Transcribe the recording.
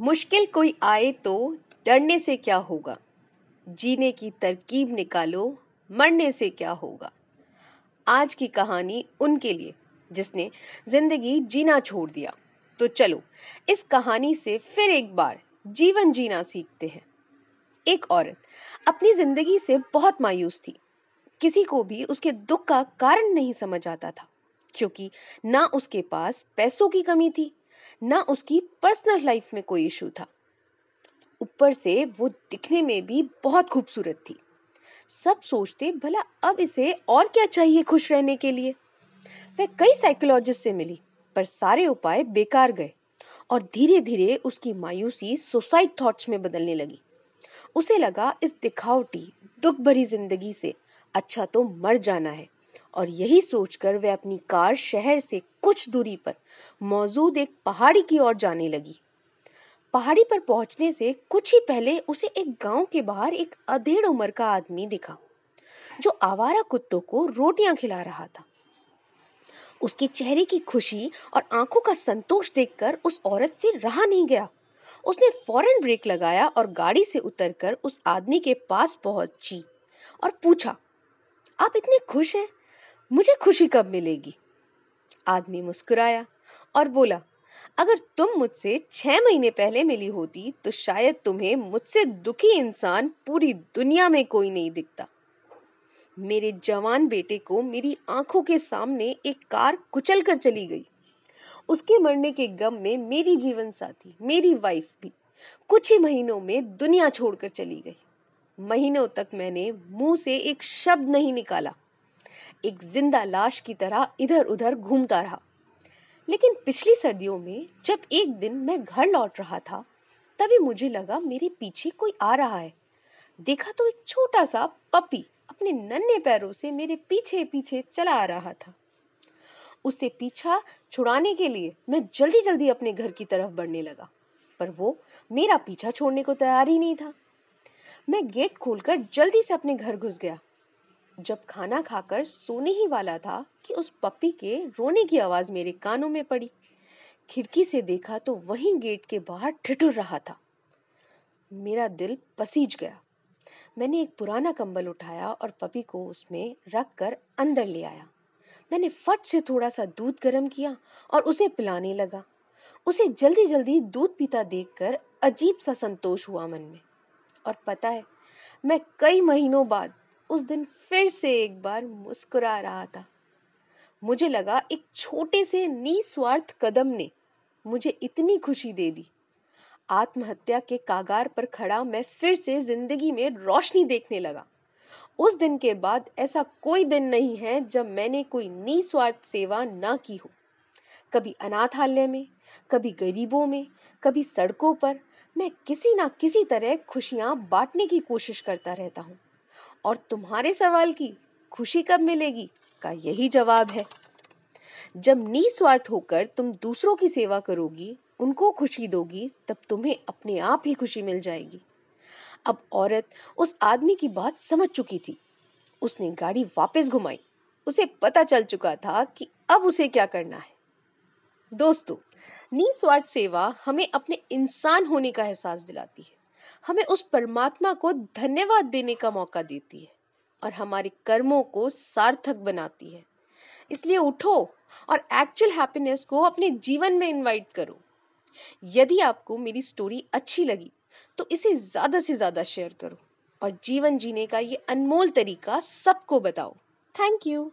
मुश्किल कोई आए तो डरने से क्या होगा? जीने की तरकीब निकालो, मरने से क्या होगा? आज की कहानी उनके लिए, जिसने ज़िंदगी जीना छोड़ दिया। तो चलो, इस कहानी से फिर एक बार जीवन जीना सीखते हैं। एक औरत अपनी ज़िंदगी से बहुत मायूस थी। किसी को भी उसके दुख का कारण नहीं समझ आता था, क्योंकि ना उसके पास पैसों की कमी थी ना उसकी पर्सनल लाइफ में कोई इशू था। ऊपर से वो दिखने में भी बहुत खूबसूरत थी। सब सोचते, भला अब इसे और क्या चाहिए खुश रहने के लिए? वह कई साइकोलॉजिस्ट से मिली, पर सारे उपाय बेकार गए और धीरे धीरे उसकी मायूसी सुसाइड थॉट्स में बदलने लगी। उसे लगा इस दिखावटी, दुख भरी ज़िंदगी से अच्छा तो मर जाना है। और यही सोचकर वह अपनी कार शहर से कुछ दूरी पर मौजूद एक पहाड़ी की ओर जाने लगी। पहाड़ी पर पहुँचने से कुछ ही पहले उसे एक गाँव के बाहर एक अधेड़ उम्र का आदमी दिखा, जो आवारा कुत्तों को रोटियाँ खिला रहा था। उसके चेहरे की खुशी और आँखों का संतोष देखकर उस औरत से रहा नहीं गया। उसने फ़ौरन ब्रेक लगाया और गाड़ी से उतरकर उस आदमी के पास पहुँची और पूछा, आप इतने खुश हैं? मुझे खुशी कब मिलेगी? आदमी मुस्कुराया और बोला, अगर तुम मुझसे छह महीने पहले मिली होती तो शायद तुम्हें मुझसे दुखी इंसान पूरी दुनिया में कोई नहीं दिखता। मेरे जवान बेटे को मेरी आँखों के सामने एक कार कुचल कर चली गई। उसके मरने के गम में मेरी जीवन साथी, मेरी वाइफ भी कुछ ही महीनों में दुनिया छोड़कर चली गई। महीनों तक मैंने मुँह से एक शब्द नहीं निकाला। एक ज़िंदा लाश की तरह इधर उधर घूमता रहा। लेकिन पिछली सर्दियों में जब एक दिन मैं घर लौट रहा था, तभी मुझे लगा मेरे पीछे कोई आ रहा है। देखा तो एक छोटा सा पपी अपने नन्हे पैरों से मेरे पीछे पीछे चला आ रहा था। उससे पीछा छुड़ाने के लिए मैं जल्दी जल्दी अपने घर की तरफ़ बढ़ने लगा, पर वो मेरा पीछा छोड़ने को तैयार ही नहीं था। मैं गेट खोलकर जल्दी से अपने घर घुस गया। जब खाना खाकर सोने ही वाला था कि उस पप्पी के रोने की आवाज़ मेरे कानों में पड़ी। खिड़की से देखा तो वहीं गेट के बाहर ठिठुर रहा था। मेरा दिल पसीज गया। मैंने एक पुराना कंबल उठाया और पपी को उसमें रख कर अंदर ले आया। मैंने फट से थोड़ा सा दूध गर्म किया और उसे पिलाने लगा। उसे जल्दी जल्दी दूध पीता देखकर अजीब सा संतोष हुआ मन में। और पता है, मैं कई महीनों बाद उस दिन फिर से एक बार मुस्कुरा रहा था। मुझे लगा एक छोटे से निस्वार्थ कदम ने मुझे इतनी खुशी दे दी। आत्महत्या के कागार पर खड़ा मैं फिर से ज़िंदगी में रोशनी देखने लगा। उस दिन के बाद ऐसा कोई दिन नहीं है जब मैंने कोई निस्वार्थ सेवा ना की हो। कभी अनाथालय में, कभी गरीबों में, कभी सड़कों पर मैं किसी ना किसी तरह खुशियाँ बांटने की कोशिश करता रहता हूँ। और तुम्हारे सवाल की खुशी कब मिलेगी का यही जवाब है। जब निस्वार्थ होकर तुम दूसरों की सेवा करोगी, उनको खुशी दोगी, तब तुम्हें अपने आप ही खुशी मिल जाएगी। अब औरत उस आदमी की बात समझ चुकी थी। उसने गाड़ी वापस घुमाई। उसे पता चल चुका था कि अब उसे क्या करना है। दोस्तों, निस्वार्थ सेवा हमें अपने इंसान होने का एहसास दिलाती है। हमें उस परमात्मा को धन्यवाद देने का मौका देती है और हमारे कर्मों को सार्थक बनाती है। इसलिए उठो और एक्चुअल हैप्पीनेस को अपने जीवन में इनवाइट करो। यदि आपको मेरी स्टोरी अच्छी लगी तो इसे ज़्यादा से ज़्यादा शेयर करो और जीवन जीने का ये अनमोल तरीका सबको बताओ। Thank you